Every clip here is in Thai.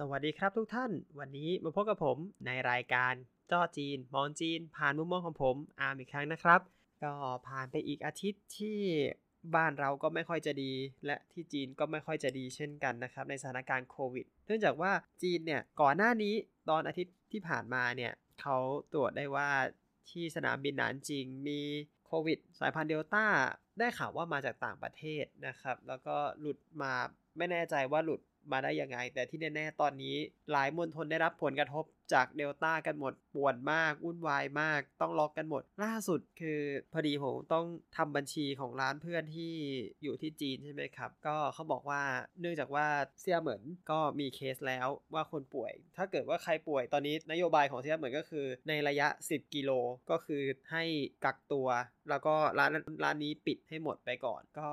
สวัสดีครับทุกท่าน วันนี้มาพบกับผมในรายการจ้อจีน มองจีน ผ่านมุมมองของผมอาร์มอีกครั้งนะครับ ก็ผ่านไปอีกอาทิตย์ที่บ้านเราก็ไม่ค่อยจะดี และที่จีนก็ไม่ค่อยจะดีเช่นกันนะครับ ในสถานการณ์โควิด เนื่องจากว่าจีนเนี่ยก่อนหน้านี้ตอนอาทิตย์ที่ผ่านมาเนี่ยเขาตรวจได้ว่าที่สนามบินหนานจิงมีโควิด สายพันธุ์เดลต้าได้ข่าวว่ามาจากต่างประเทศนะครับ แล้วก็หลุดมาไม่แน่ใจว่าหลุด มาได้ยังไง แต่ที่แน่ ๆ ตอนนี้หลายมณฑลได้รับผลกระทบจากเดลต้ากันหมดปวนมากวุ่นวายมาก ต้องล็อกกันหมด ล่าสุดคือพอดีผมต้องทำบัญชีของร้านเพื่อนที่อยู่ที่จีนใช่ไหมครับ ก็เขาบอกว่าเนื่องจากว่าเซียเหมือนก็มีเคสแล้วว่าคนป่วย ถ้าเกิดว่าใครป่วยตอนนี้นโยบายของเซียเหมือนก็คือ ในระยะ 10 กิโลก็คือให้กักตัว แล้วก็ร้านร้านนี้ปิดให้หมดไปก่อน ก็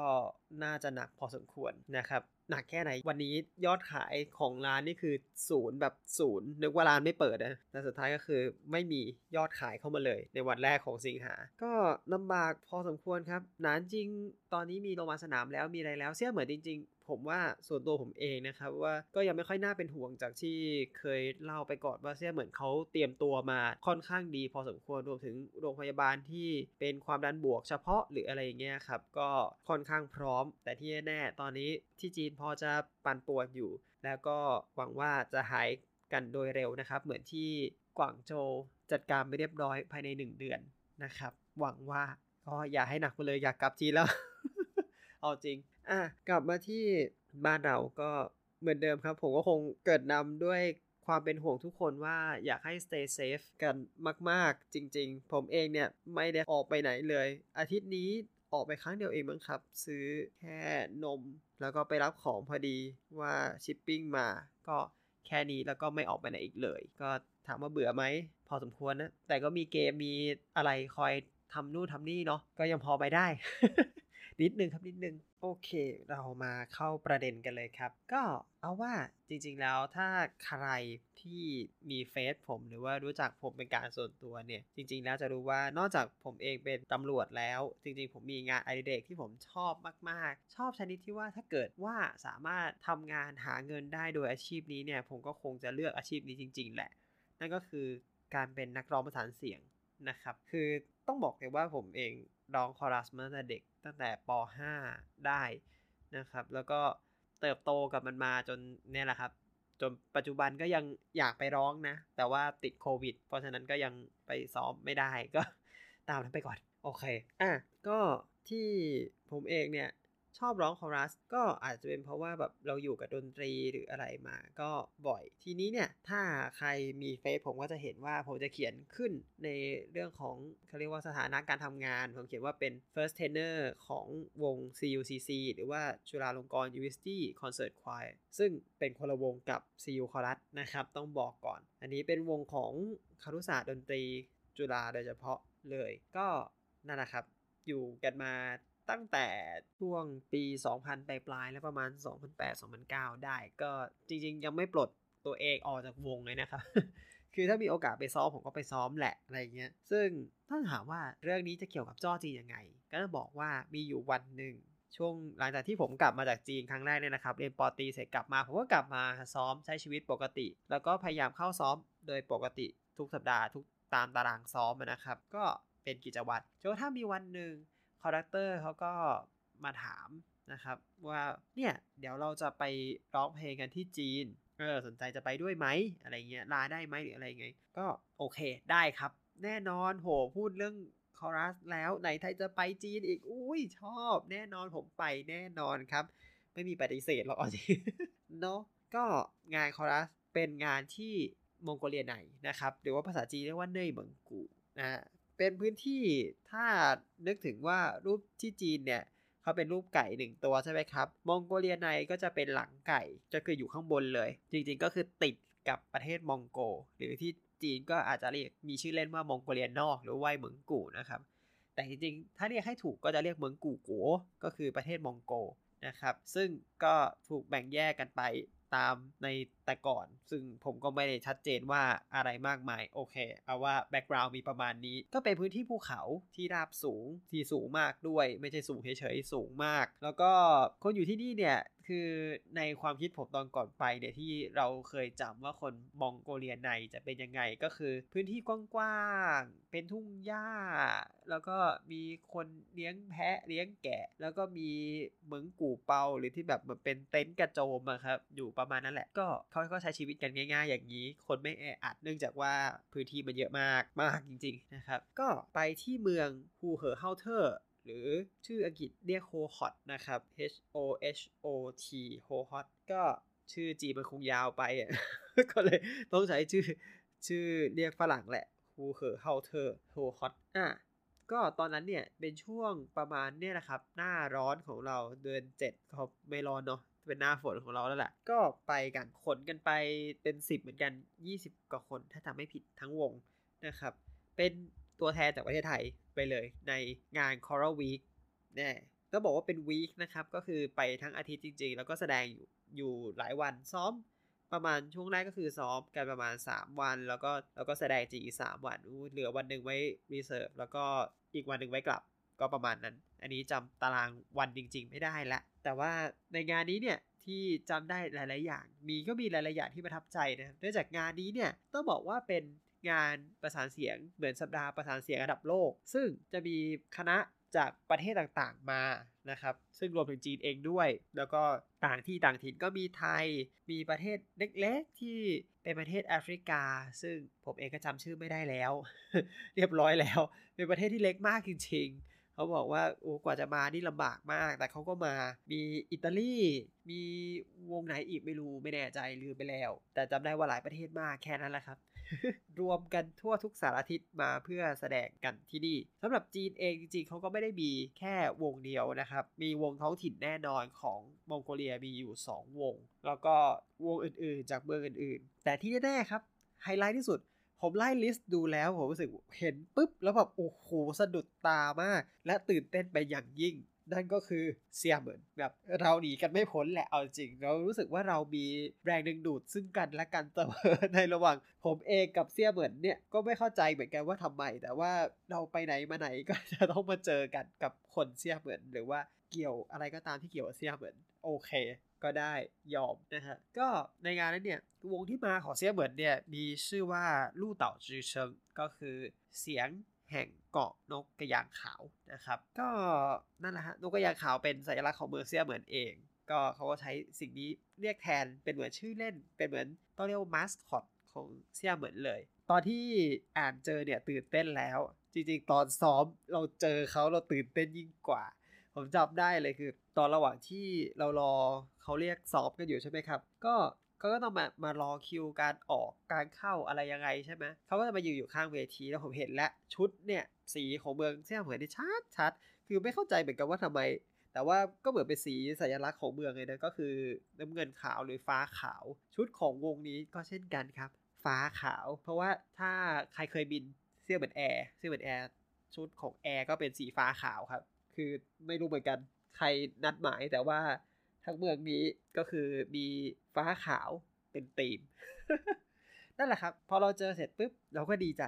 น่าจะหนักพอสมควรนะครับ หนักแค่ไหนวันนี้ยอดขายของร้านนี่คือศูนย์แบบศูนย์นึกว่าร้านไม่เปิดนะแต่สุดท้ายก็คือไม่มียอดขายเข้ามาเลย ในวันแรกของสิงหา ก็ลำบากพอสมควรครับนานจริงตอนนี้มีโรงพยาบาลสนามแล้วมีอะไรแล้วเสียเหมือนจริง ๆ ผมว่าส่วนตัวผมเองนะครับว่าก็ยังไม่ค่อยน่าเป็นห่วงจากที่เคยเล่าไปก่อนว่าเสียเหมือนเขาเตรียมตัวมาค่อนข้างดีพอสมควรรวมถึงโรงพยาบาลที่เป็นความดันบวกเฉพาะหรืออะไรอย่างเงี้ยครับก็ค่อนข้างพร้อม แต่ที่แน่ตอนนี้ที่จีนพอจะปั่นป่วนอยู่ แล้วก็หวังว่าจะหายกันโดยเร็วนะครับ เหมือนที่กวางโจวจัดการไปเรียบร้อยภายใน 1 เดือนนะครับ หวังว่าก็อย่าให้หนักไปเลยอยากกลับจีนแล้ว เอาจริง อะ กลับมาที่บ้านเราก็เหมือนเดิมครับ ผมก็คงเกิดนำด้วยความเป็นห่วงทุกคนว่าอยากให้ stay safe กันมาก ๆ จริง ๆ ผมเองเนี่ย ไม่ได้ออกไปไหนเลย อาทิตย์นี้ออกไปครั้งเดียวเองมั้งครับ ซื้อแค่นม แล้วก็ไปรับของพอดีว่าชิปปิ้งมา ก็แค่นี้แล้วก็ไม่ออกไปไหนอีกเลย ก็ถามว่าเบื่อไหม พอสมควรนะ แต่ก็มีเกมมีอะไรคอยทำนู่นทำนี่เนาะก็ยังพอไปได้ นิดนึงครับนิดนึงโอเค เรามาเข้าประเด็นกันเลยครับ ก็เอาว่าจริงๆแล้วถ้าใครที่มีเฟซผมหรือว่ารู้จักผมเป็นการส่วนตัวเนี่ย จริงๆแล้วจะรู้ว่านอกจากผมเองเป็นตำรวจแล้ว จริงๆ ผมมีงานอดิเรกที่ผมชอบมากๆ ชอบชนิดที่ว่าถ้าเกิดว่าสามารถทำงานหาเงินได้โดยอาชีพนี้เนี่ย ผมก็คงจะเลือกอาชีพนี้จริง ๆ แหละ นั่นก็คือการเป็นนักร้องประสานเสียงนะครับ คือต้องบอกเลยว่าผมเอง ร้องคอรัสมาตั้งแต่เด็กตั้งแต่ป .5 ได้นะครับ แล้วก็เติบโตกับมันมาจนเนี่ยแหละครับ จนปัจจุบันก็ยังอยากไปร้องนะ แต่ว่าติดโควิด เพราะฉะนั้นก็ยังไปซ้อมไม่ได้ก็ตามนั้นไปก่อน โอเค อะ ก็ที่ผมเองเนี่ย ชอบร้องคอรัสก็อาจจะเป็นเพราะว่าแบบเราอยู่กับดนตรีหรืออะไรมาก็บ่อย ทีนี้เนี่ย ถ้าใครมีเฟซผมก็จะเห็นว่าผมจะเขียนขึ้นในเรื่องของเขาเรียกว่าสถานะการทำงาน ผมเขียนว่าเป็น first tenor ของวง CUCC หรือว่าจุฬาลงกรณ์ University Concert Choir ซึ่งเป็นคนละวงกับ CU Chorus นะครับต้องบอกก่อน อันนี้เป็นวงของคารุศาสตร์ดนตรีจุฬาโดยเฉพาะเลย ก็นั่นแหละครับ อยู่กันมา ตั้งแต่ช่วงปี 2000 ปลายปลายแล้วประมาณ 2008-2009 ได้ก็จริง ๆ ยังไม่ปลดตัวเองออกจากวงเลยนะครับ คือถ้ามีโอกาสไปซ้อมผมก็ไปซ้อมแหละอะไรเงี้ย ซึ่งถ้าถามว่าเรื่องนี้จะเกี่ยวกับจ้อจียังไง ก็จะบอกว่ามีอยู่วันหนึ่งช่วงหลังจากที่ผมกลับมาจากจีนครั้งแรกเนี่ยนะครับเรียนปอตีเสร็จกลับมาผมก็กลับมาซ้อมใช้ชีวิตปกติ แล้วก็พยายามเข้าซ้อมโดยปกติทุกสัปดาห์ทุกตามตารางซ้อมนะครับ ก็เป็นกิจวัตรจนถ้ามีวันหนึ่ง conductor เขาก็มาถามนะครับ ว่าเนี่ยเดี๋ยวเราจะไปร้องเพลงกันที่จีนเออสนใจจะไปด้วยไหมอะไรเงี้ยลาได้ไหมหรืออะไรเงี้ยก็โอเคได้ครับ แน่นอนโหพูดเรื่องคอรัสแล้วไหนไทยจะไปจีนอีกอุ้ยชอบ แน่นอนผมไปแน่นอนครับ ไม่มีปฏิเสธหรอกจริงเนาะก็งานคอรัสเป็นงานที่มองโกเลียในนะครับหรือว่าภาษาจีนเรียกว่า内蒙古นะ เป็นพื้นที่ถ้านึกถึงว่ารูปที่จีนเนี่ยเขาเป็นรูปไก่หนึ่งตัวใช่ไหมครับ มองโกเลียในก็จะเป็นหลังไก่จะคืออยู่ข้างบนเลย จริงๆก็คือติดกับประเทศมองโก หรือที่จีนก็อาจจะเรียกมีชื่อเล่นว่ามองโกเลียนอก หรือไวเหมิงกูนะครับ แต่จริงๆ ถ้าเรียกให้ถูกก็จะเรียกเมืองกูโกก็คือประเทศมองโกนะครับ ซึ่งก็ถูกแบ่งแยกกันไป ตามในแต่ก่อน ซึ่งผมก็ไม่ได้ชัดเจนว่าอะไรมากมาย โอเค เอาว่า background มีประมาณนี้ ก็เป็นพื้นที่ภูเขาที่ราบสูงที่สูงมากด้วย ไม่ใช่สูงเฉยๆสูงมาก แล้วก็คนอยู่ที่นี่เนี่ย คือในความคิดผมตอนก่อนไปเนี่ยที่เราเคยจำว่าคนมองโกเลียในจะเป็นยังไงก็คือพื้นที่กว้างๆ เป็นทุ่งหญ้า แล้วก็มีคนเลี้ยงแพะเลี้ยงแกะ แล้วก็มี蒙古包หรือที่แบบมันเป็นเต็นท์กระโจมอะครับ อยู่ประมาณนั้นแหละ ก็เขาก็ใช้ชีวิตกันง่าย ๆ อย่างนี้ คนไม่แออัดเนื่องจากว่าพื้นที่มันเยอะมากมากจริง ๆนะครับ ก็ไปที่เมือง呼和浩特 หรือชื่ออังกฤษเรียก Hohhot นะครับ H O H O T โฮฮอตก็ชื่อจีนมันคงยาวไป ก็เลยต้องใช้ชื่อชื่อเรียกฝรั่งแหละ呼和浩特 Hohhot อะก็ตอนนั้นเนี่ยเป็นช่วงประมาณเนี่ยนะครับ หน้าร้อนของเราเดือน7เขาไม่ร้อนเนาะเป็นหน้าฝนของเราแล้วแหละ ก็ไปกันขนกันไปเป็น10เหมือนกัน20กว่าคนถ้าจำไม่ผิดทั้งวงนะครับ เป็น ตัวแทนจากประเทศไทยไปเลยในงาน Coral Week แน่ก็บอกว่าเป็นวีคนะครับ ก็คือไปทั้งอาทิตย์จริงๆ แล้วก็แสดงอยู่อยู่หลายวันซ้อมประมาณช่วงแรกก็คือซ้อมกันประมาณ 3 วัน แล้วก็แล้วก็แสดงจริงอีก 3 วันเหลือวันหนึ่งไว้รีเซิร์ฟแล้วก็อีกวันหนึ่งไว้กลับก็ประมาณนั้น อันนี้จำตารางวันจริง ๆ ไม่ได้ละ แต่ว่าในงานนี้เนี่ยที่จำได้หลาย ๆ อย่าง มีก็มีหลาย ๆ อย่างที่ประทับใจนะเนื่องจากงานนี้เนี่ยต้องบอกว่าเป็น งานประสานเสียงเหมือนสัปดาห์ประสานเสียงระดับโลก ซึ่งจะมีคณะจากประเทศต่างๆมานะครับ ซึ่งรวมถึงจีนเองด้วย แล้วก็ต่างที่ต่างถิ่นก็มีไทย มีประเทศเล็กๆที่เป็นประเทศแอฟริกา ซึ่งผมเองก็จำชื่อไม่ได้แล้ว เรียบร้อยแล้ว เป็นประเทศที่เล็กมากจริงๆ เขาบอกว่าโอ้กว่าจะมานี่ลำบากมาก แต่เขาก็มา มีอิตาลี มีวงไหนอีกไม่รู้ไม่แน่ใจลืมไปแล้ว แต่จำได้ว่าหลายประเทศมากแค่นั้นแหละครับ รวมกันทั่วทุกสารทิศมาเพื่อแสดงกันที่นี่สำหรับจีนเองจริงๆเขาก็ไม่ได้มีแค่วงเดียวนะครับ มีวงท้องถิ่นแน่นอนของมองโกเลียมีอยู่ 2 วง แล้วก็วงอื่นๆ จากเมืองอื่นๆ แต่ที่แน่ๆครับไฮไลท์ที่สุดผมไล่ลิสต์ดูแล้วผมรู้สึกเห็นปุ๊บ แล้วแบบโอ้โหสะดุดตามาก และตื่นเต้นไปอย่างยิ่ง นั่นก็คือเซียเหมือนแบบเราหนีกันไม่พ้นแหละเอาจริง เรารู้สึกว่าเรามีแรงดึงดูดซึ่งกันและกันเสมอในระหว่างผมเองกับเซียเหมือนเนี่ยก็ไม่เข้าใจเหมือนกันว่าทำไม แต่ว่าเราไปไหนมาไหนก็จะต้องมาเจอกันกับคนเซียเหมือน หรือว่าเกี่ยวอะไรก็ตามที่เกี่ยวกับเซียเหมือนโอเคก็ได้ยอมนะฮะ ก็ในงานนั้นเนี่ยวงที่มาของเซียเหมือนเนี่ยมีชื่อว่าลู่เต่าจือเชิงก็คือเสียง แห่งเกาะนกกระยางขาวนะครับ ก็นั่นแหละฮะนกกระยางขาวเป็นสัญลักษณ์ของเมืองเซียเหมือนเอง ก็เขาก็ใช้สิ่งนี้เรียกแทนเป็นเหมือนชื่อเล่น เป็นเหมือนต้องเรียกว่ามาสคอตของเซียเหมือนเลย ตอนที่อ่านเจอเนี่ยตื่นเต้นแล้ว จริงๆ ตอนซ้อมเราเจอเขาเราตื่นเต้นยิ่งกว่า ผมจำได้เลยคือ ตอนระหว่างที่เรารอเขาเรียกซ้อมกันอยู่ใช่ไหมครับ ก็ ก็ต้องมามารอคิวการออกการเข้าอะไรยังไงใช่ไหมเขาก็จะมาอยืนอยู่ข้างเวทีแล้วผมเห็นแล้วชุดเนี่ยสีของเมืองเซี่ยเหมือนที่ชัดชัดคือไม่เข้าใจเหมือนกันว่าทำไม แต่ว่าก็เหมือนเป็นสีสัญลักษณ์ของเมืองเลยนะก็คือน้ำเงินขาวหรือฟ้าขาว ชุดของวงนี้ก็เช่นกันครับ ฟ้าขาว เพราะว่าถ้าใครเคยบินเซี่ยเหมือนแอร์เซี่ยเหมือนแอร์ชุดของแอร์ก็เป็นสีฟ้าขาวครับ คือไม่รู้เหมือนกันใครนัดหมายแต่ว่า ทั้งเมืองนี้ก็คือมีฟ้าขาวเป็นธีม นั่นแหละครับ พอเราเจอเสร็จปุ๊บเราก็ดีใจ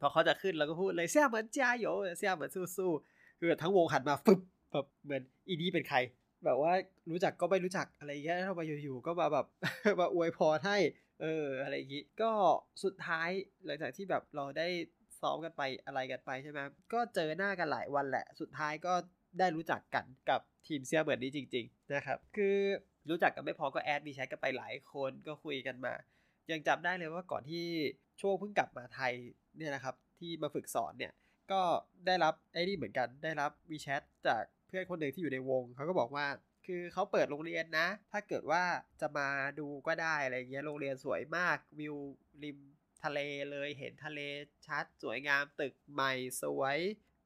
พอเขาจะขึ้นเราก็พูดเลยเสี่ยเหมือนจ้าโยเสี่ยเหมือนสู้ๆคือทั้งวงหันมาฟึบแบบเหมือนอีนี้เป็นใคร แบบว่ารู้จักก็ไม่รู้จักอะไรเงี้ยทำไมอยู่ๆก็มาแบบมาอวยพรให้ เออ อะไรอย่างงี้ ก็สุดท้ายหลังจากที่แบบเราได้ซ้อมกันไปอะไรกันไปใช่ไหมก็เจอหน้ากันหลายวันแหละ สุดท้ายก็ ได้รู้จักกันกับทีมเซียเหมือนนี้จริง ๆ นะครับ คือรู้จักกันไม่พอก็แอดมีแชทกันไปหลายคนก็คุยกันมา ยังจำได้เลยว่าก่อนที่ช่วงเพิ่งกลับมาไทยเนี่ยนะครับที่มาฝึกสอนเนี่ยก็ได้รับไอ้นี่เหมือนกันได้รับวีแชทจากเพื่อนคนหนึ่งที่อยู่ในวงเขาก็บอกว่าคือเขาเปิดโรงเรียนนะ ถ้าเกิดว่าจะมาดูก็ได้อะไรเงี้ยโรงเรียนสวยมากวิวริมทะเลเลยเห็นทะเลชัด สวยงามตึกใหม่สวย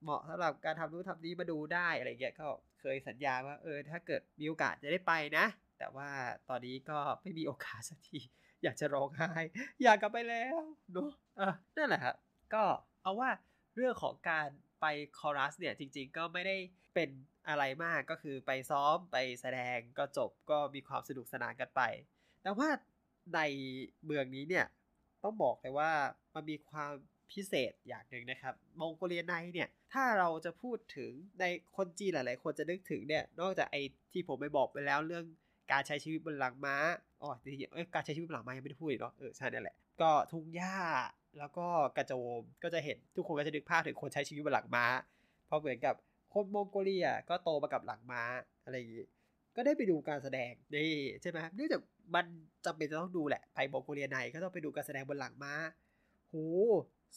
เหมาะสำหรับการทำนู้นทำนี้มาดูได้อะไรเงี้ยก็เคยสัญญาว่าเออถ้าเกิดมีโอกาสจะได้ไปนะ แต่ว่าตอนนี้ก็ไม่มีโอกาสสักทีอยากจะร้องไห้อยากกลับไปแล้วเนาะอะนั่นแหละครับก็เอาว่าเรื่องของการไปคอรัสเนี่ยจริง ๆ ก็ไม่ได้เป็นอะไรมากก็คือไปซ้อมไปแสดงก็จบก็มีความสนุกสนานกันไป แต่ว่าในเมืองนี้เนี่ยต้องบอกเลยว่ามันมีความ พิเศษอย่างหนึ่งนะครับมองโกเลียในเนี่ยถ้าเราจะพูดถึงในคนจีนหลาย ๆ คนจะนึกถึงเนี่ยนอกจากไอ้ที่ผมไปบอกไปแล้วเรื่องการใช้ชีวิตบนหลังม้าอ๋อจริงการใช้ชีวิตบนหลังม้ายังไม่ได้พูดเนาะเออใช่นั่นแหละก็ทุ่งหญ้าแล้วก็กระโจมก็จะเห็นทุกคนก็จะนึกภาพถึงคนใช้ชีวิตบนหลังม้า เพราะเหมือนกับคนมองโกเลียก็โตมากับหลังม้าอะไรอย่างงี้ก็ได้ไปดูการแสดงนี่ใช่ไหมเนื่องจากมันจำเป็นจะต้องดูแหละไปมองโกเลียในก็ต้องไปดูการแสดงบนหลังม้าโห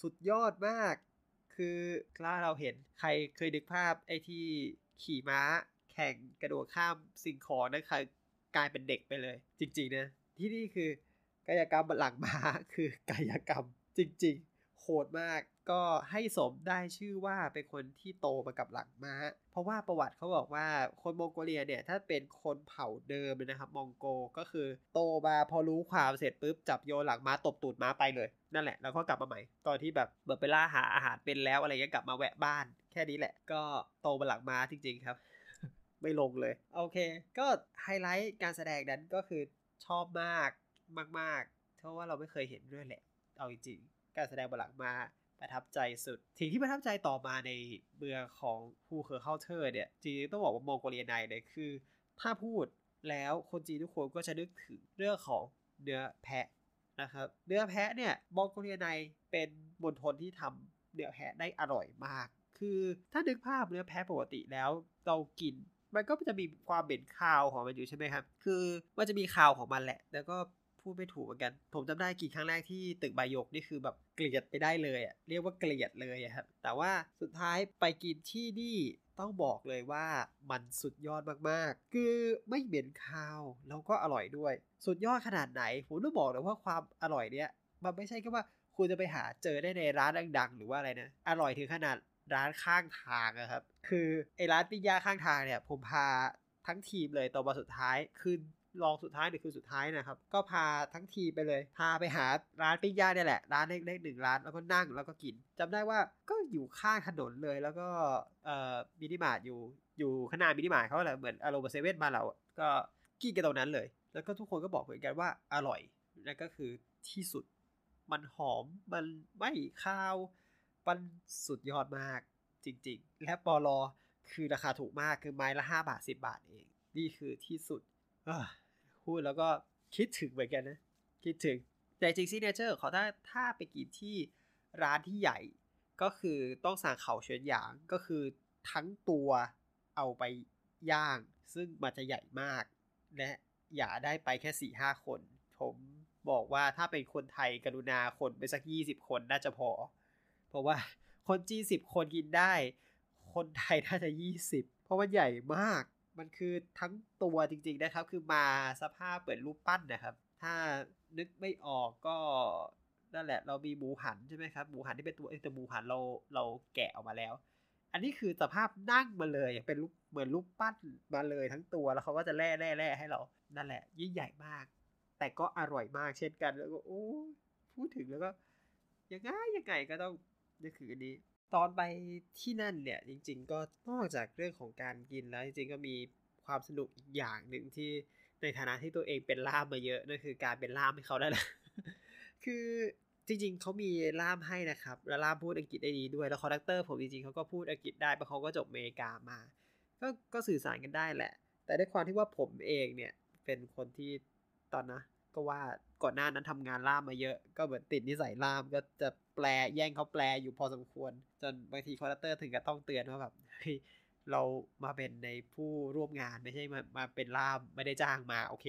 สุดยอดมาก คือถ้าเราเห็นใครเคยดึกภาพไอ้ที่ขี่ม้า แข่งกระโดดข้ามสิ่งของนั่นคือกลายเป็นเด็กไปเลย จริงๆนะที่นี่คือกายกรรมบนหลังม้าคือกายกรรมจริง ๆ โหดมากก็ให้สมได้ชื่อว่าเป็นคนที่โตมากับหลังม้า เพราะว่าประวัติเขาบอกว่าคนมองโกเลียเนี่ย ถ้าเป็นคนเผ่าเดิมนะครับ มองโกก็คือโตมาพอรู้ความเสร็จปุ๊บ จับโยนหลังม้าตบตูดม้าไปเลย นั่นแหละ แล้วก็กลับมาใหม่ ตอนที่แบบเบิดไปล่าหาอาหารเป็นแล้วอะไรเงี้ยกลับมาแวะบ้าน แค่นี้แหละ ก็โตมาหลังม้าจริง ๆ ครับ ไม่ลงเลย โอเค ก็ไฮไลท์การแสดงนั้นก็คือชอบมากมากๆเพราะว่าเราไม่เคยเห็นด้วยแหละ เอาจริงๆ การแสดงบนหลังม้าประทับใจสุดสิ่งที่ประทับใจต่อมาในเมืองของฮูเคอร์เคาเทอร์เนี่ยจริงๆต้องบอกว่ามองโกเลียในเนี่ยคือ ถ้าพูดแล้วคนจีนทุกคนก็จะนึกถึงเรื่องของเนื้อแพะนะครับเนื้อแพะเนี่ยมองโกเลียในเป็นมณฑลที่ทำเนื้อแพะได้อร่อยมาก คือถ้านึกภาพเนื้อแพะปกติแล้วเรากิน มันก็จะมีความเหม็นคาวของมันอยู่ใช่ไหมครับ คือมันจะมีคาวของมันแหละ แล้วก็พูดไม่ถูกเหมือนกัน ผมจำได้กี่ครั้งแรกที่ตึกบายกนี่คือแบบ เกลียดไปได้เลยอะเรียกว่าเกลียดเลยครับ แต่ว่าสุดท้ายไปกินที่นี่ต้องบอกเลยว่ามันสุดยอดมากๆ คือไม่เหม็นคาวแล้วก็อร่อยด้วย สุดยอดขนาดไหน ผมต้องบอกเลยว่าความอร่อยเนี้ยมันไม่ใช่แค่ว่าคุณจะไปหาเจอได้ในร้านดังๆ หรือว่าอะไรนะ อร่อยถึงขนาดร้านข้างทางอะครับ คือไอ้ร้านปิ้งย่างข้างทางเนี่ย ผมพาทั้งทีมเลยตอนวันสุดท้าย คืน รองสุดท้ายหรือคืนสุดท้ายนะครับ ก็พาทั้งทีมไปเลย พาไปหาร้านปิ้งย่างเนี่ยแหละ ร้านเล็กๆหนึ่งร้านแล้วก็นั่งแล้วก็กินจำได้ว่าก็อยู่ข้างถนนเลยแล้วก็เอ่อมินิมาร์ทอยู่อยู่ข้างหน้ามินิมาร์ทเขาแหละเหมือนอารมณ์เซเว่นบ้านเราก็กินกันตรงนั้นเลย แล้วก็ทุกคนก็บอกเหมือนกันว่าอร่อยนั่นก็คือที่สุดมันหอมมันไม่คาวมันสุดยอดมากจริง ๆ และปอลอคือราคาถูกมากคือไม้ละ 5 บาท 10 บาทเอง นี่คือที่สุด พูดแล้วก็คิดถึงเหมือนกันนะ คิดถึง แต่จริงซิเนเจอร์เขาถ้าถ้าไปกินที่ร้านที่ใหญ่ก็คือต้องสั่งเขาเฉินหยางก็คือทั้งตัวเอาไปย่าง ซึ่งมันจะใหญ่มาก และอย่าได้ไปแค่สี่ห้าคน ผมบอกว่าถ้าเป็นคนไทยกรุณาคนไปสักยี่สิบคนน่าจะพอ เพราะว่าคนจีนสิบคนกินได้ คนไทยน่าจะยี่สิบเพราะมันใหญ่มาก มันคือทั้งตัวจริงๆนะครับ คือมาสภาพเปิดรูปปั้นนะครับ ถ้านึกไม่ออกก็นั่นแหละ เรามีหมูหันใช่ไหมครับหมูหันที่เป็นตัวแต่หมูหันเราเราแกะออกมาแล้ว อันนี้คือสภาพนั่งมาเลยเป็นรูปเหมือนรูปปั้นมาเลยทั้งตัวแล้วเขาก็จะแล่แล่แล่ให้เรานั่นแหละ ยิ่งใหญ่มาก แต่ก็อร่อยมากเช่นกันแล้วก็โอ้พูดถึงแล้วก็ยังไงยังไงก็ต้องนี่คืออันนี้ ตอนไปที่นั่นเนี่ยจริง ๆ ก็นอกจากเรื่องของการกินแล้วจริงๆก็มีความสนุกอีกอย่างหนึ่งที่ในฐานะที่ตัวเองเป็นล่ามมาเยอะนั่นคือการเป็นล่ามให้เขาได้ละคือจริงๆเขามีล่ามให้นะครับแล้วล่ามพูดอังกฤษได้ดีด้วยแล้ว conductor ผมจริงๆเขาก็พูดอังกฤษได้เพราะเขาก็จบอเมริกามา ก็ก็สื่อสารกันได้แหละ แต่ด้วยความที่ว่าผมเองเนี่ยเป็นคนที่ตอนนะ ก็ว่าก่อนหน้านั้นทำงานล่ามมาเยอะ ก็เหมือนติดนิสัยล่ามก็จะแปลแย่งเขาแปลอยู่พอสมควร จนบางที conductor ถึงกับต้องเตือนว่าแบบเฮ้ยเรามาเป็นในผู้ร่วมงานไม่ใช่มามาเป็นล่ามไม่ได้จ้างมาโอเค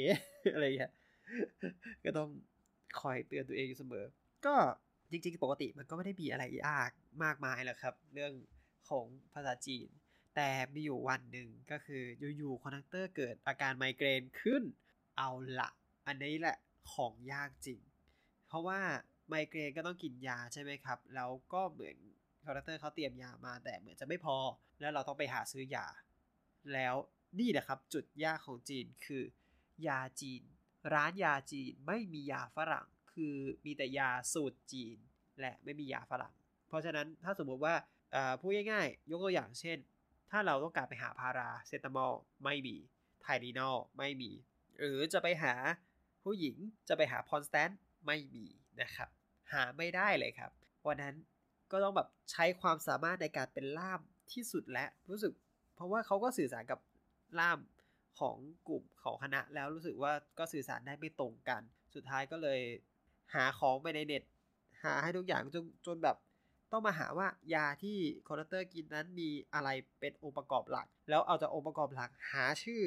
อะไรอย่างเงี้ยก็ต้องคอยเตือนตัวเองอยู่เสมอ ก็จริงๆ ปกติมันก็ไม่ได้มีอะไรยากมากมายหรอกครับ เรื่องของภาษาจีน แต่มีอยู่วันหนึ่งก็คืออยู่ๆ conductor เกิดอาการไมเกรนขึ้น เอาละ อันนี้แหละของยากจริง เพราะว่าไมเกรนก็ต้องกินยาใช่ไหมครับ แล้วก็เหมือน conductor เขาเตรียมยามาแต่เหมือนจะไม่พอ แล้วเราต้องไปหาซื้อยา แล้วนี่แหละครับจุดยากของจีนคือ ยาจีน ร้านยาจีนไม่มียาฝรั่ง คือมีแต่ยาสูตรจีน และไม่มียาฝรั่ง เพราะฉะนั้นถ้าสมมติว่าพูดง่ายๆ ยกตัวอย่างเช่น ถ้าเราต้องการไปหาพาราเซตามอลไม่มีไทรีนอลไม่มี หรือจะไปหา ผู้หญิงจะไปหาพอนสแตนไม่มีนะครับ หาไม่ได้เลยครับ วันนั้นก็ต้องแบบใช้ความสามารถในการเป็นล่ามที่สุดและรู้สึก เพราะว่าเขาก็สื่อสารกับล่ามของกลุ่มของคณะแล้วรู้สึกว่าก็สื่อสารได้ไม่ตรงกัน สุดท้ายก็เลยหาของไปในเน็ต หาให้ทุกอย่างจนจนแบบต้องมาหาว่ายาที่ conductor กินนั้นมีอะไรเป็นองค์ประกอบหลัก แล้วเอาจากองค์ประกอบหลักหาชื่อ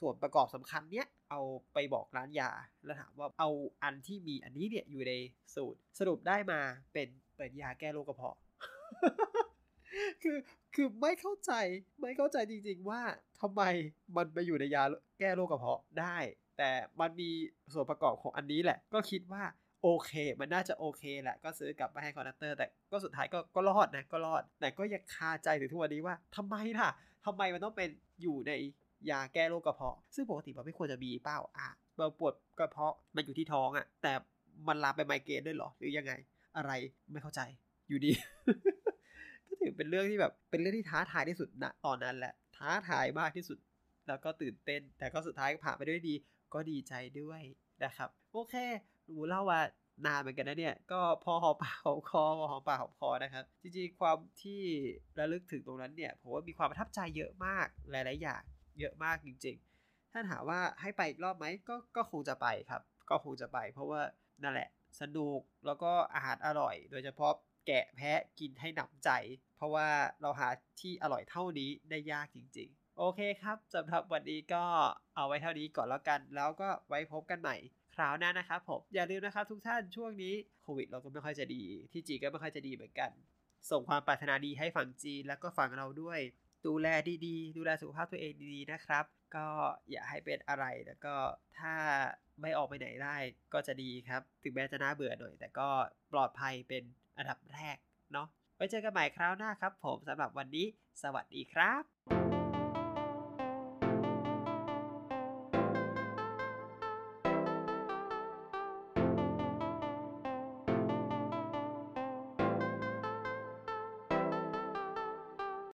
ส่วนประกอบสำคัญเนี้ยเอาไปบอกร้านยา แล้วถามว่าเอาอันที่มีอันนี้เนี่ยอยู่ในสูตร สรุปได้มาเป็นเป็นยาแก้โรคกระเพาะ คือคือไม่เข้าใจไม่เข้าใจจริง ๆ ว่าทำไมมันไปอยู่ในยาแก้โรคกระเพาะได้ แต่มันมีส่วนประกอบของอันนี้แหละ ก็คิดว่าโอเค มันน่าจะโอเคแหละ ก็ซื้อกลับมาให้ conductor แต่ก็สุดท้ายก็ก็รอดนะ ก็รอด แต่ก็ยังคาใจถึงทุกวันนี้ว่าทำไมล่ะทำไมมันต้องเป็นอยู่ใน ยาแก้โรคกระเพาะ ซึ่งปกติมันไม่ควรจะมีเป้าอะเราปวดกระเพาะมันอยู่ที่ท้องอะ แต่มันลามไปไมเกรนด้วยเหรอ หรือยังไง อะไรไม่เข้าใจอยู่ดี ก็ถือเป็นเรื่องที่แบบเป็นเรื่องที่ท้าทายที่สุดณตอนนั้นแหละ ท้าทายมากที่สุด แล้วก็ตื่นเต้น แต่ก็สุดท้ายผ่านไปด้วยดี ก็ดีใจด้วยนะครับ โอเคหนูเล่าว่านานเหมือนกันนะเนี่ย ก็พอหอมปากหอมคอพอหอมปากหอมคอนะครับ จริงๆ ความที่ระลึกถึงตรงนั้นเนี่ย ผมว่ามีความประทับใจเยอะมากหลายๆอย่าง เยอะมากจริง ๆ ถ้าถามว่าให้ไปอีกรอบไหมก็ก็คงจะไปครับ ก็คงจะไป เพราะว่านั่นแหละสนุกแล้วก็อาหารอร่อย โดยเฉพาะแกะแพะกินให้หนำใจ เพราะว่าเราหาที่อร่อยเท่านี้ได้ยากจริง ๆ โอเคครับสำหรับวันนี้ก็เอาไว้เท่านี้ก่อนแล้วกัน แล้วก็ไว้พบกันใหม่คราวหน้านะครับผมอย่าลืมนะครับทุกท่านช่วงนี้โควิดเราก็ไม่ค่อยจะดี ที่จีก็ไม่ค่อยจะดีเหมือนกัน ส่งความปรารถนาดีให้ฝั่งจีนแล้วก็ฝั่งเราด้วย ดูแลดีๆ ดูแลสุขภาพตัวเองดีๆนะครับ ก็อย่าให้เป็นอะไรแล้วก็ถ้าไม่ออกไปไหนได้ก็จะดีครับ ถึงแม้จะน่าเบื่อหน่อย แต่ก็ปลอดภัยเป็นอันดับแรกเนาะไว้เจอกันใหม่คราวหน้าครับ ผมสำหรับวันนี้ สวัสดีครับ